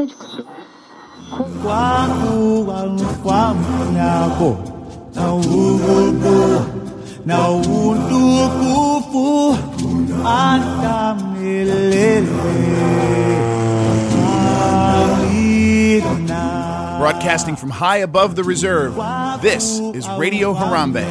message. na utukufu hata Broadcasting from high above the reserve, this is Radio Harambe.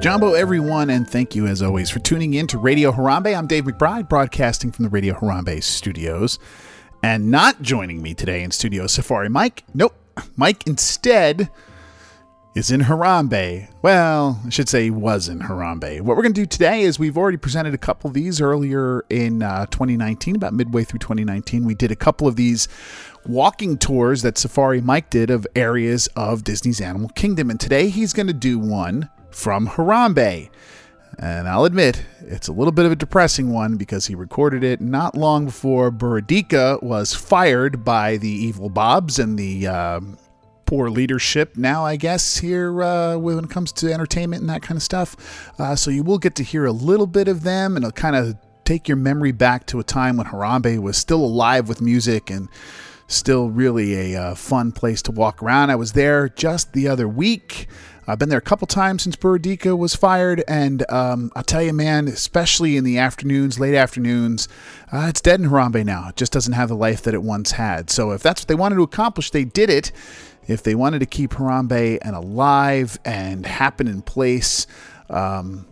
Jumbo, everyone, and thank you as always for tuning in to Radio Harambe. I'm Dave McBride, broadcasting from the Radio Harambe studios. And not joining me today in studio, Safari Mike. Nope. Mike instead is in Harambe. Well, I should say was in Harambe. What we're going to do today is we've already presented a couple of these earlier in uh, 2019, about midway through 2019. We did a couple of these walking tours that Safari Mike did of areas of Disney's Animal Kingdom. And today he's going to do one from Harambe. And I'll admit, it's a little bit of a depressing one because he recorded it not long before Burudika was fired by the evil Bobs and the uh, poor leadership now, I guess, here uh, when it comes to entertainment and that kind of stuff. Uh, so you will get to hear a little bit of them and it'll kind of take your memory back to a time when Harambe was still alive with music and still really a uh, fun place to walk around. I was there just the other week. I've been there a couple times since Burudika was fired, and um, I'll tell you, man, especially in the afternoons, late afternoons, uh, it's dead in Harambe now. It just doesn't have the life that it once had. So if that's what they wanted to accomplish, they did it. If they wanted to keep Harambe and alive and happen in place, um,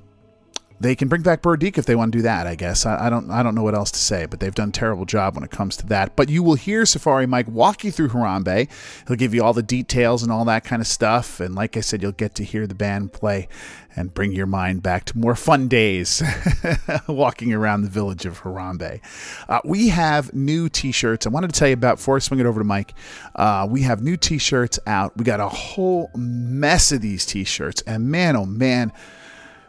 they can bring back Burudika if they want to do that. I guess I, I, don't I don't know what else to say, but they've done a terrible job when it comes to that. But you will hear Safari Mike walk you through Harambe. He'll give you all the details and all that kind of stuff. And like I said, you'll get to hear the band play and bring your mind back to more fun days walking around the village of Harambe. Uh, we have new T-shirts. I wanted to tell you about before I swing it over to Mike. Uh, we have new T-shirts out. We got a whole mess of these T-shirts, and man, oh man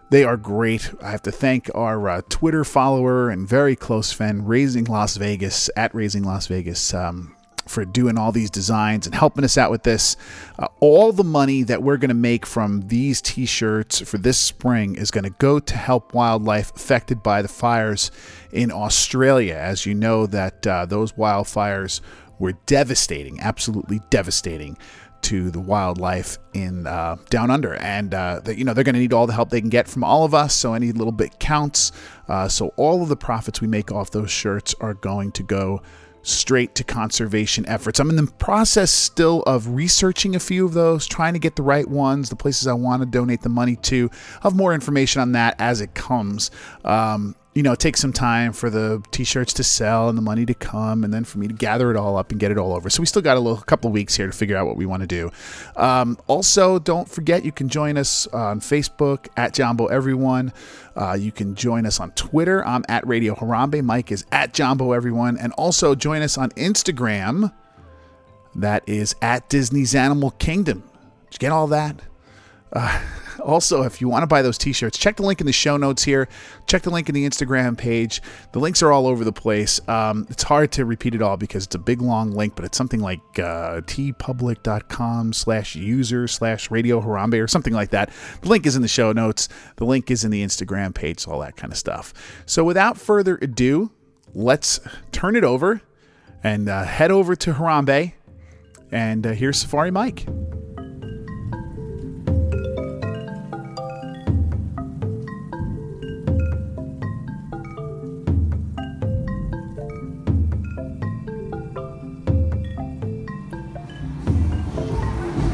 they are great. I have to thank our uh, Twitter follower and very close friend, Raising Las Vegas, at Raising Las Vegas, um, for doing all these designs and helping us out with this. Uh, all the money that we're going to make from these t shirts for this spring is going to go to help wildlife affected by the fires in Australia. As you know, that uh, those wildfires were devastating, absolutely devastating to the wildlife in uh, down under, and uh, you know they're going to need all the help they can get from all of us. So any little bit counts. Uh, so all of the profits we make off those shirts are going to go straight to conservation efforts. I'm in the process still of researching a few of those, trying to get the right ones, the places I want to donate the money to. I'll have more information on that as it comes. Um, you know, it takes some time for the t-shirts to sell and the money to come, and then for me to gather it all up and get it all over. So we still got a little couple of weeks here to figure out what we want to do. Um, also, don't forget you can join us on Facebook at Jumbo Everyone. Uh, you can join us on Twitter. I'm at Radio Harambe. Mike is at Jumbo Everyone, and also join us on Instagram. That is at Disney's Animal Kingdom. Did you get all that? Uh, also, if you want to buy those t-shirts, check the link in the show notes here. Check the link in the Instagram page. The links are all over the place. Um, it's hard to repeat it all because it's a big long link, but it's something like uh, teepublic.com slash user slash radio Harambe or something like that. The link is in the show notes. The link is in the Instagram page, all that kind of stuff. So without further ado, let's turn it over and uh, head over to Harambe. And uh, here's Safari Mike.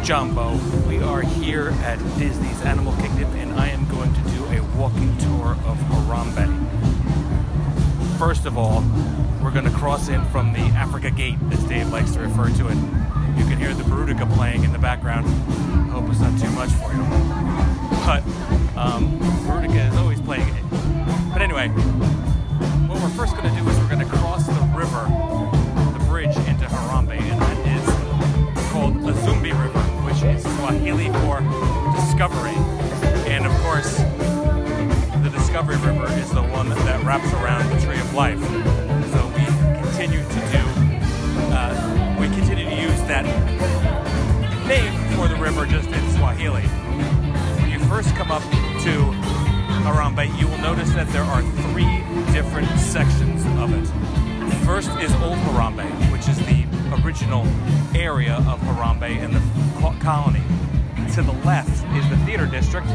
Jumbo. We are here at Disney's Animal Kingdom, and I am going to do a walking tour of Harambe. First of all, we're going to cross in from the Africa Gate, as Dave likes to refer to it. You can hear the Burudika playing in the background. Hope it's not too much for you. But um, Burudika is always playing it. But anyway, what we're first going to do is we're going to cross the river, Swahili for discovery. And of course, the Discovery River is the one that wraps around the Tree of Life. So we continue to do, uh, we continue to use that name for the river just in Swahili. When you first come up to Harambe, you will notice that there are three different sections of it. First is Old Harambe, which is the original area of Harambe in the colony. To the left is the theater district,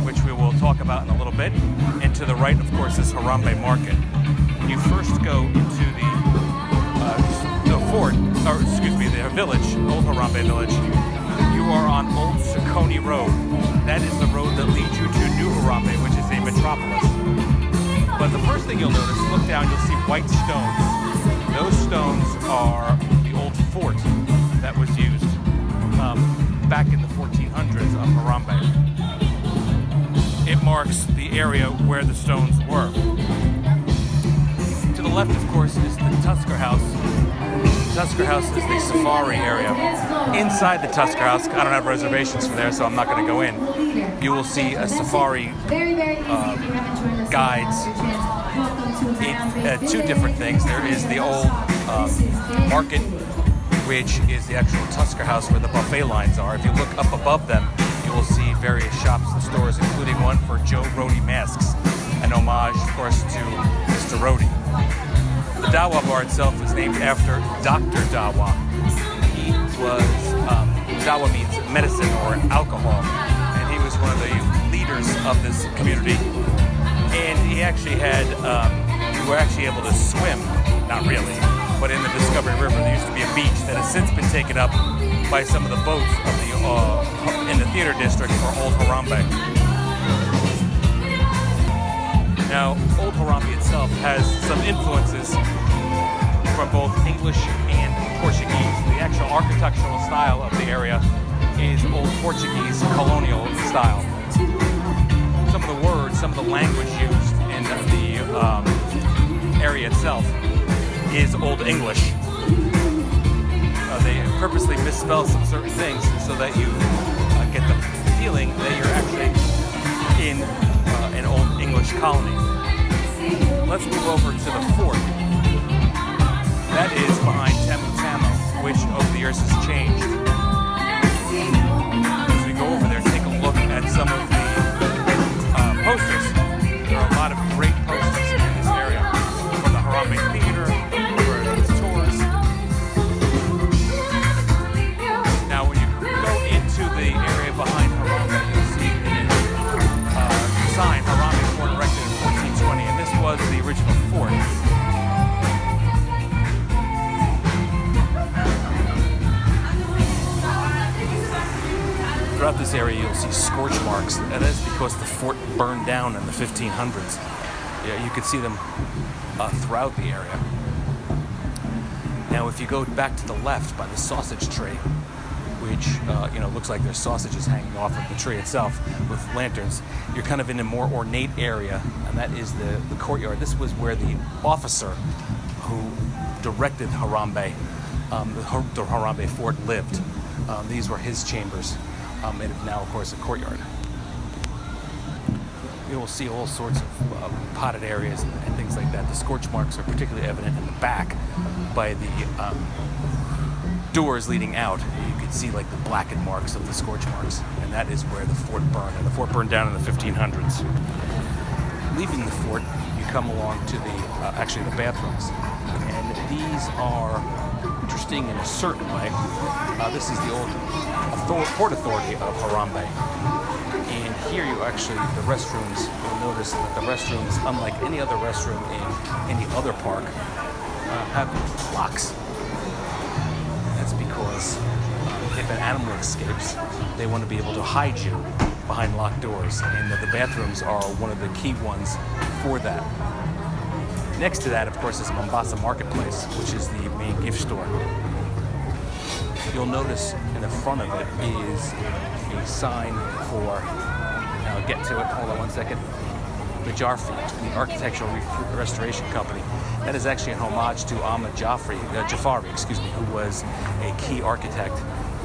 which we will talk about in a little bit. And to the right, of course, is Harambe Market. When you first go into the uh, the fort, or excuse me, the village, Old Harambe Village, you are on Old Sakoni Road. That is the road that leads you to New Harambe, which is a metropolis. But the first thing you'll notice, look down, you'll see white stones. Those stones are the old fort that was used um, back in the 1400s of Harambe. It marks the area where the stones were. To the left, of course, is the Tusker House. Tusker House is the safari area. Inside the Tusker House, I don't have reservations for there, so I'm not going to go in. You will see a safari uh, guides it, uh, two different things. There is the old um, market, which is the actual Tusker House where the buffet lines are. If you look up above them, various shops and stores, including one for Joe Rohde masks, an homage, of course, to Mr. Rohde. The Dawa bar itself is named after Dr. Dawa. He was, um, Dawa means medicine or alcohol, and he was one of the leaders of this community. And he actually had, um, you were actually able to swim, not really, but in the Discovery River, there used to be a beach that has since been taken up by some of the boats of the, uh, in the theater district for Old Harambe. Now, Old Harambe itself has some influences from both English and Portuguese. The actual architectural style of the area is Old Portuguese colonial style. Some of the words, some of the language used in the um, area itself is Old English. They purposely misspell some certain things so that you uh, get the feeling that you're actually in uh, an Old English colony. Let's move over to the fort. That is behind Tamu Tamu, which over the years has changed. As we go over there, take a look at some of the uh, posters. Throughout this area, you'll see scorch marks, and that's because the fort burned down in the 1500s. Yeah, you could see them uh, throughout the area. Now, if you go back to the left by the sausage tree, which uh, you know looks like there's sausages hanging off of the tree itself with lanterns, you're kind of in a more ornate area, and that is the, the courtyard. This was where the officer who directed Harambe, um, the, the Harambe fort, lived. Um, these were his chambers, um, and now, of course, a courtyard. You will see all sorts of uh, potted areas and, and things like that. The scorch marks are particularly evident in the back by the um, doors leading out. You can see like the blackened marks of the scorch marks, and that is where the fort burned. And the fort burned down in the 1500s. Leaving the fort, you come along to the uh, actually the bathrooms, and these are interesting in a certain way. Uh, this is the old author- port authority of Harambe, and here you actually the restrooms. You'll notice that the restrooms, unlike any other restroom in any other park, uh, have locks. That's because uh, if an animal escapes, they want to be able to hide you behind locked doors, and the, the bathrooms are one of the key ones for that. Next to that, of course, is Mombasa Marketplace, which is the main gift store. You'll notice in the front of it is a sign for, and I'll get to it, hold on one second, the Jarfi, the Architectural Re- Restoration Company. That is actually an homage to Ahmad Jafri, uh, Jafari, excuse me, who was a key architect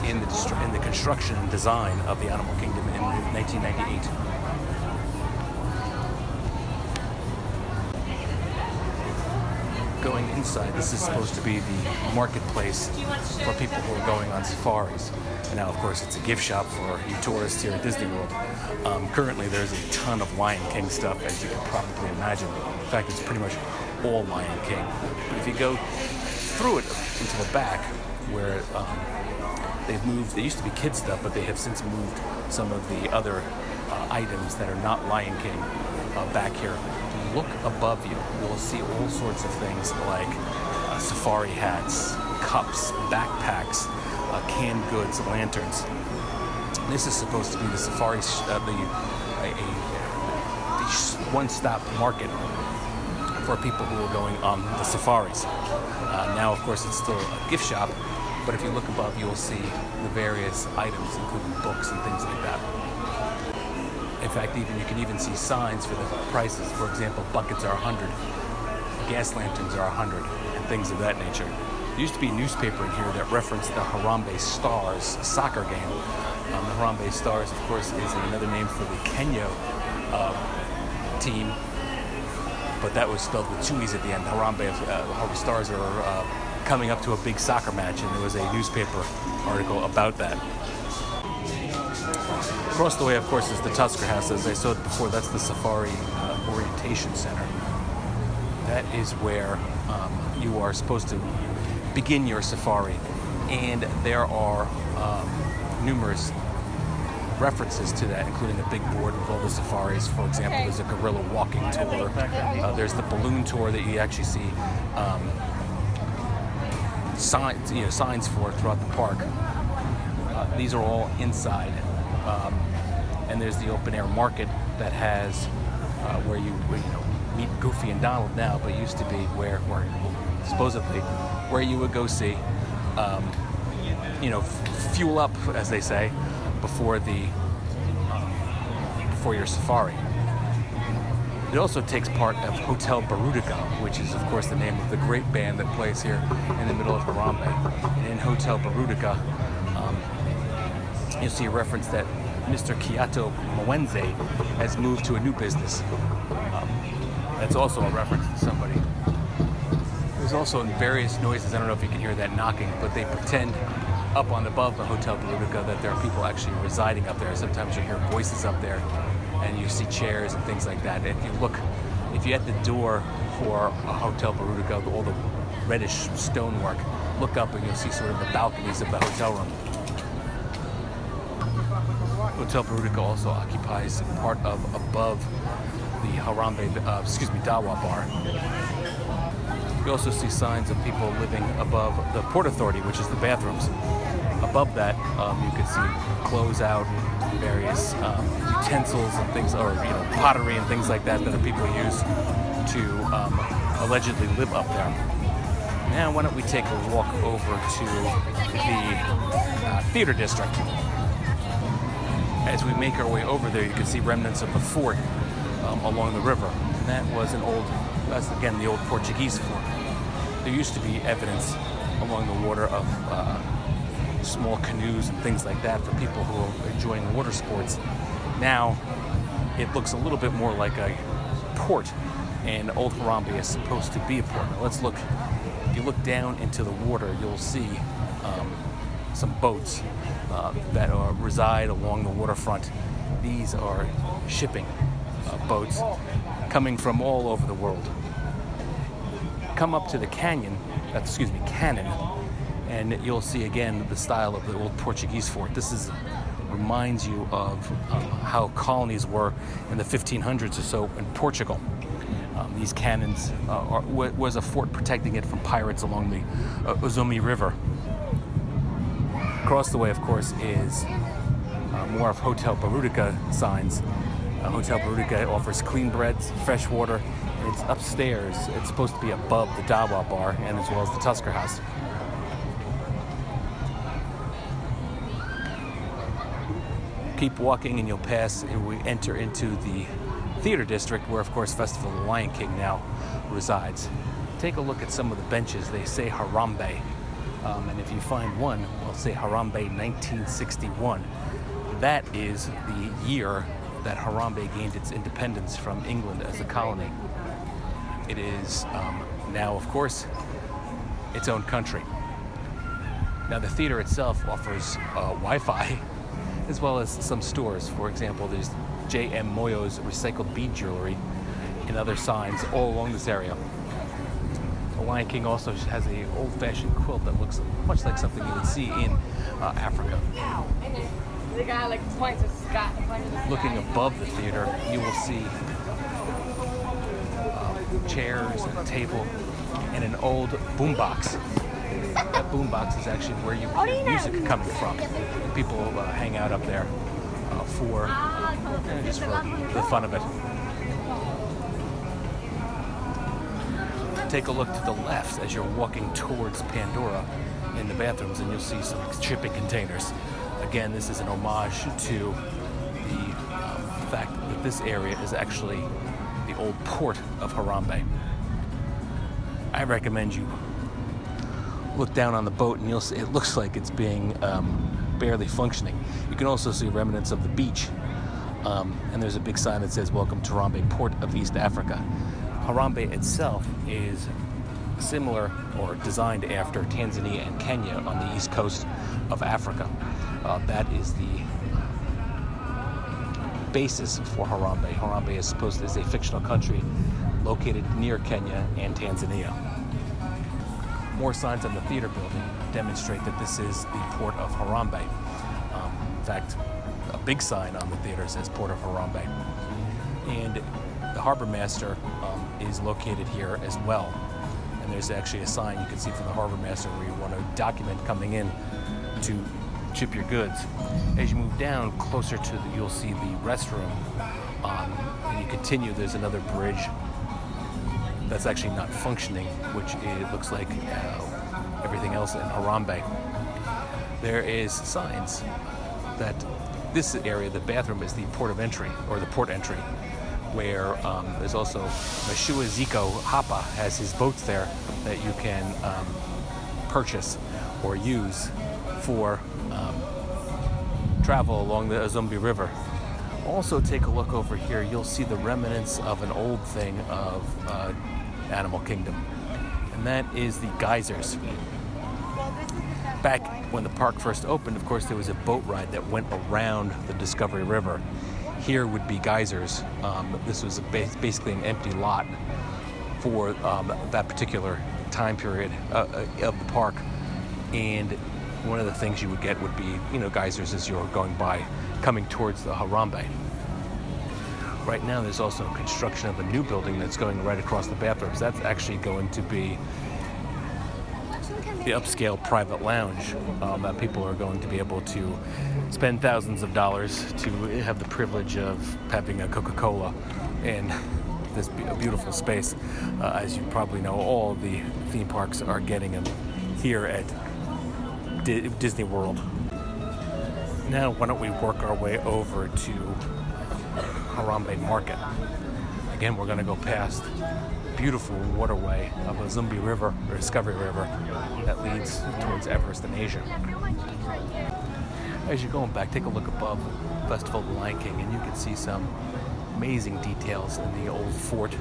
in the, in the construction and design of the Animal Kingdom in 1998. This is supposed to be the marketplace for people who are going on safaris. And now, of course, it's a gift shop for you tourists here at Disney World. Um, currently, there's a ton of Lion King stuff, as you can probably imagine. In fact, it's pretty much all Lion King. But if you go through it into the back, where um, they've moved, they used to be kid stuff, but they have since moved some of the other uh, items that are not Lion King uh, back here. Look above you, you'll see all sorts of things like uh, safari hats, cups, backpacks, uh, canned goods, lanterns. This is supposed to be the safari, uh, the a, a, a one-stop market for people who are going on the safaris. Uh, now, of course, it's still a gift shop, but if you look above, you'll see the various items, including books and things like that. In fact, even you can even see signs for the prices. For example, buckets are 100, gas lanterns are 100, and things of that nature. There used to be a newspaper in here that referenced the Harambe Stars soccer game. Um, the Harambe Stars, of course, is another name for the Kenya uh, team, but that was spelled with two e's at the end. Harambe, uh, Stars are uh, coming up to a big soccer match, and there was a newspaper article about that. Across the way, of course, is the Tusker House. As I said before, that's the Safari uh, Orientation Center. That is where um, you are supposed to begin your safari, and there are um, numerous references to that, including a big board with all the safaris. For example, there's a gorilla walking tour. Uh, there's the balloon tour that you actually see um, signs, you know, signs for throughout the park. Uh, these are all inside. Um, and there's the open air market that has uh, where you where, you know meet Goofy and Donald now, but used to be where where supposedly where you would go see um, you know f- fuel up as they say before the before your safari. It also takes part of Hotel Burudika, which is, of course, the name of the great band that plays here in the middle of Harambe. And in Hotel Burudika, um, you'll see a reference that Mr. Kiato Mwenze has moved to a new business. Um, that's also a reference to somebody. There's also various noises. I don't know if you can hear that knocking, but they pretend up on above the Hotel Burudika that there are people actually residing up there. Sometimes you hear voices up there, and you see chairs and things like that. If you look, if you're at the door for a Hotel Burudika, all the reddish stonework, look up and you'll see sort of the balconies of the hotel room. Hotel Burudika also occupies part of above the Harambe, uh, excuse me, Dawa bar. You also see signs of people living above the Port Authority, which is the bathrooms. Above that, um, you can see clothes out, various um, utensils and things, or you know, pottery and things like that that the people use to um, allegedly live up there. Now, why don't we take a walk over to the uh, theater district? As we make our way over there, you can see remnants of a fort um, along the river. And that was an old, that's again the old Portuguese fort. There used to be evidence along the water of uh, small canoes and things like that for people who are enjoying water sports. Now, it looks a little bit more like a port, and Old Harambe is supposed to be a port. Now, let's look. If you look down into the water, you'll see um, some boats uh, that are, reside along the waterfront. These are shipping uh, boats coming from all over the world. Come up to the canyon, uh, excuse me, cannon, and you'll see again the style of the old Portuguese fort. This is reminds you of um, how colonies were in the 1500s or so in Portugal. Um, these cannons uh, are, was a fort protecting it from pirates along the uh, Uzomi River. Across the way, of course, is uh, more of Hotel Burudika signs. Uh, Hotel Burudika offers clean breads, fresh water, and it's upstairs. It's supposed to be above the Dawa bar and as well as the Tusker House. Keep walking and you'll pass, and we enter into the theater district where, of course, Festival of the Lion King now resides. Take a look at some of the benches. They say Harambe. Um, and if you find one, I'll say Harambe 1961. That is the year that Harambe gained its independence from England as a colony. it is um, now, of course, its own country. Now, the theater itself offers uh, Wi Fi as well as some stores. For example, there's J.M. Moyo's recycled bead jewelry and other signs all along this area. The Lion King also has a old-fashioned quilt that looks much like something you would see in uh, Africa. The guy like points at Scott. points at the Looking above the theater, you will see uh, chairs and a table and an old boombox. That boombox is actually where you hear music coming from. People uh, hang out up there uh, for uh, just for the fun of it. Take a look to the left as you're walking towards Pandora in the bathrooms, and you'll see some shipping containers. Again, this is an homage to the um, fact that this area is actually the old port of Harambe. I recommend you look down on the boat, and you'll see it looks like it's being um, barely functioning. You can also see remnants of the beach, um, and there's a big sign that says "Welcome to Harambe, Port of East Africa." Harambe itself is similar or designed after Tanzania and Kenya on the east coast of Africa. Uh, that is the basis for Harambe. Harambe is supposed as a fictional country located near Kenya and Tanzania. More signs on the theater building demonstrate that this is the port of Harambe. Um, in fact, a big sign on the theater says Port of Harambe. And the harbor master um, is located here as well. And there's actually a sign you can see from the harbor master where you want to document coming in to ship your goods. As you move down closer to the, you'll see the restroom. Um, and you continue, there's another bridge that's actually not functioning, which it looks like uh, everything else in Harambe. There is signs that this area, the bathroom, is the port of entry or the port entry, where um, there's also Mashua Ziko Hapa has his boats there that you can um, purchase or use for um, travel along the Azumbi River. Also, take a look over here. You'll see the remnants of an old thing of uh, Animal Kingdom, and that is the geysers. Back when the park first opened, of course, there was a boat ride that went around the Discovery River. Here would be geysers. Um, this was basically an empty lot for um, that particular time period uh, uh, of the park, and one of the things you would get would be, you know, geysers as you're going by, coming towards the Harambe. Right now, there's also construction of a new building that's going right across the bathrooms. That's actually going to be the upscale private lounge um, that people are going to be able to spend thousands of dollars to have the privilege of having a Coca-Cola in this beautiful space. Uh, as you probably know, all the theme parks are getting them here at Di- Disney World. Now, why don't we work our way over to Harambe Market? Again, we're going to go past beautiful waterway of the Zumbi River or Discovery River that leads towards Everest in Asia. As you're going back, take a look above Festival of the Lion King, and you can see some amazing details in the old fort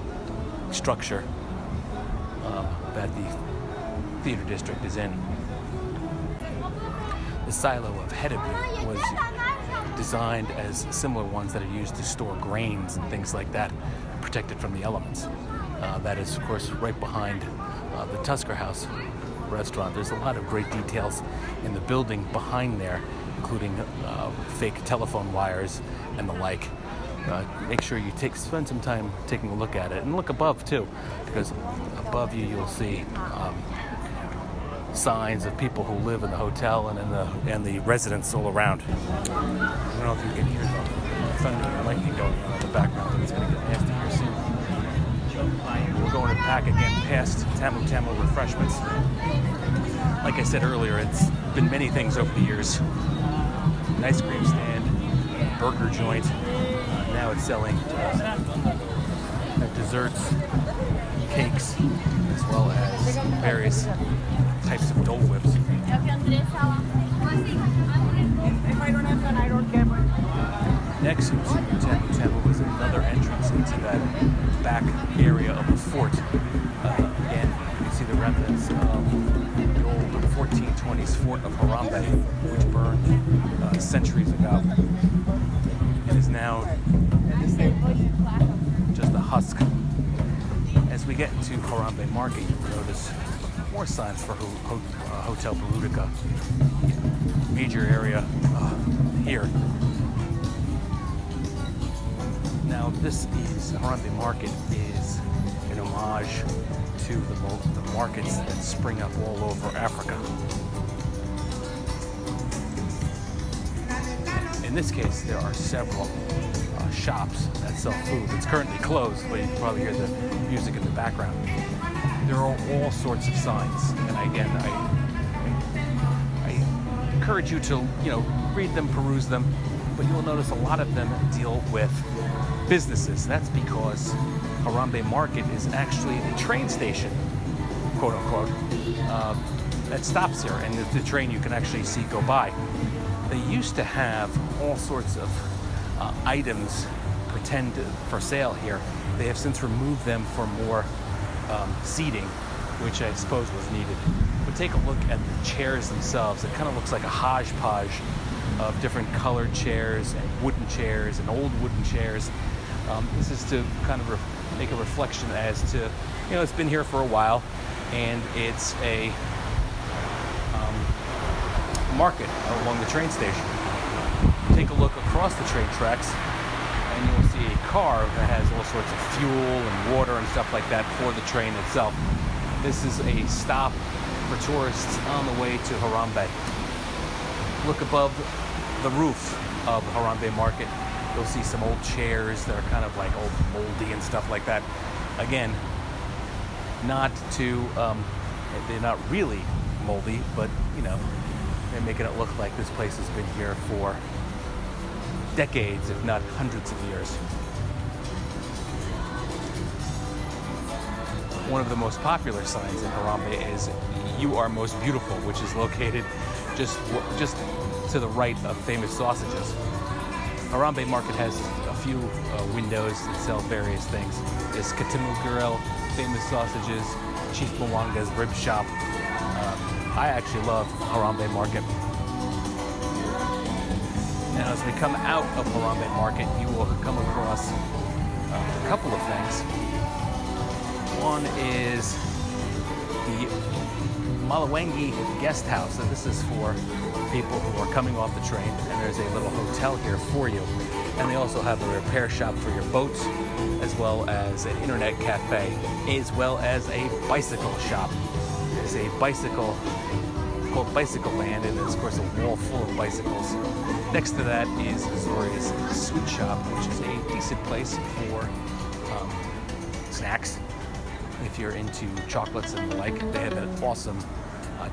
structure um, that the theater district is in. The silo of Hedeby was designed as similar ones that are used to store grains and things like that, protected from the elements. Uh, that is, of course, right behind uh, the Tusker House restaurant. There's a lot of great details in the building behind there, including uh, fake telephone wires and the like. Uh, make sure you take spend some time taking a look at it and look above too, because above you you'll see um, signs of people who live in the hotel and in the and the residents all around. I don't know if you can hear the thunder and lightning going on in the background, it's going to get nasty here soon. We're going to pack again past Tamu Tamu Refreshments. Like I said earlier, it's been many things over the years. An ice cream stand, burger joint. Uh, now it's selling uh, desserts, cakes, as well as various types of Dole Whips. Next to Tamu Tamu is another entrance into that back area of the fort. Uh, again, you can see the remnants of the old 1420s fort of Harambe, which burned uh, centuries ago. It is now just a husk. As we get into Harambe Market, you'll notice more signs for ho- ho- uh, Hotel Burudika. Major area uh, here. Now, this is Harambe Market is an homage to the, the markets that spring up all over Africa. In this case, there are several uh, shops that sell food. It's currently closed, but you can probably hear the music in the background. There are all sorts of signs, and again, I, I encourage you to, you know, read them, peruse them, but you will notice a lot of them deal with businesses. That's because Harambe Market is actually the train station, quote unquote, uh, that stops here, and the, the train you can actually see go by. They used to have all sorts of uh, items pretend for sale here. They have since removed them for more um, seating, which I suppose was needed. But take a look at the chairs themselves. It kind of looks like a hodgepodge of different colored chairs and wooden chairs and old wooden chairs. Um, this is to kind of ref- make a reflection as to, you know, it's been here for a while and it's a um, market along the train station. Take a look across the train tracks and you'll see a car that has all sorts of fuel and water and stuff like that for the train itself. This is a stop for tourists on the way to Harambe. Look above the roof of Harambe Market. You'll see some old chairs that are kind of like old moldy and stuff like that. Again, not to, um, they're not really moldy, but you know, they're making it look like this place has been here for decades, if not hundreds of years. One of the most popular signs in Harambe is "You are most beautiful," which is located just just to the right of famous sausages. Harambe Market has a few uh, windows that sell various things. There's Kitamu Grill, famous sausages, Chief Mwanga's rib shop. Um, I actually love Harambe Market. Now, as we come out of Harambe Market, you will come across uh, a couple of things. One is the Malawengi Guest House. So this is for people who are coming off the train, and there's a little hotel here for you. And they also have a repair shop for your boats, as well as an internet cafe, as well as a bicycle shop. There's a bicycle called Bicycle Land, and there's of course a wall full of bicycles. Next to that is Zoria's Sweet Shop, which is a decent place for um, snacks. If you're into chocolates and the like, they have an awesome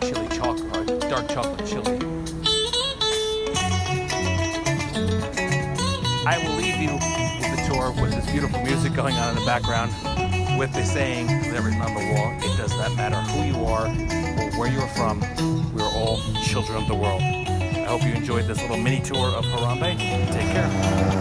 chili chocolate, dark chocolate chili. I will leave you with the tour with this beautiful music going on in the background, with the saying that written on the wall: "It does not matter who you are or where you are from. We are all children of the world." I hope you enjoyed this little mini tour of Harambe. Take care.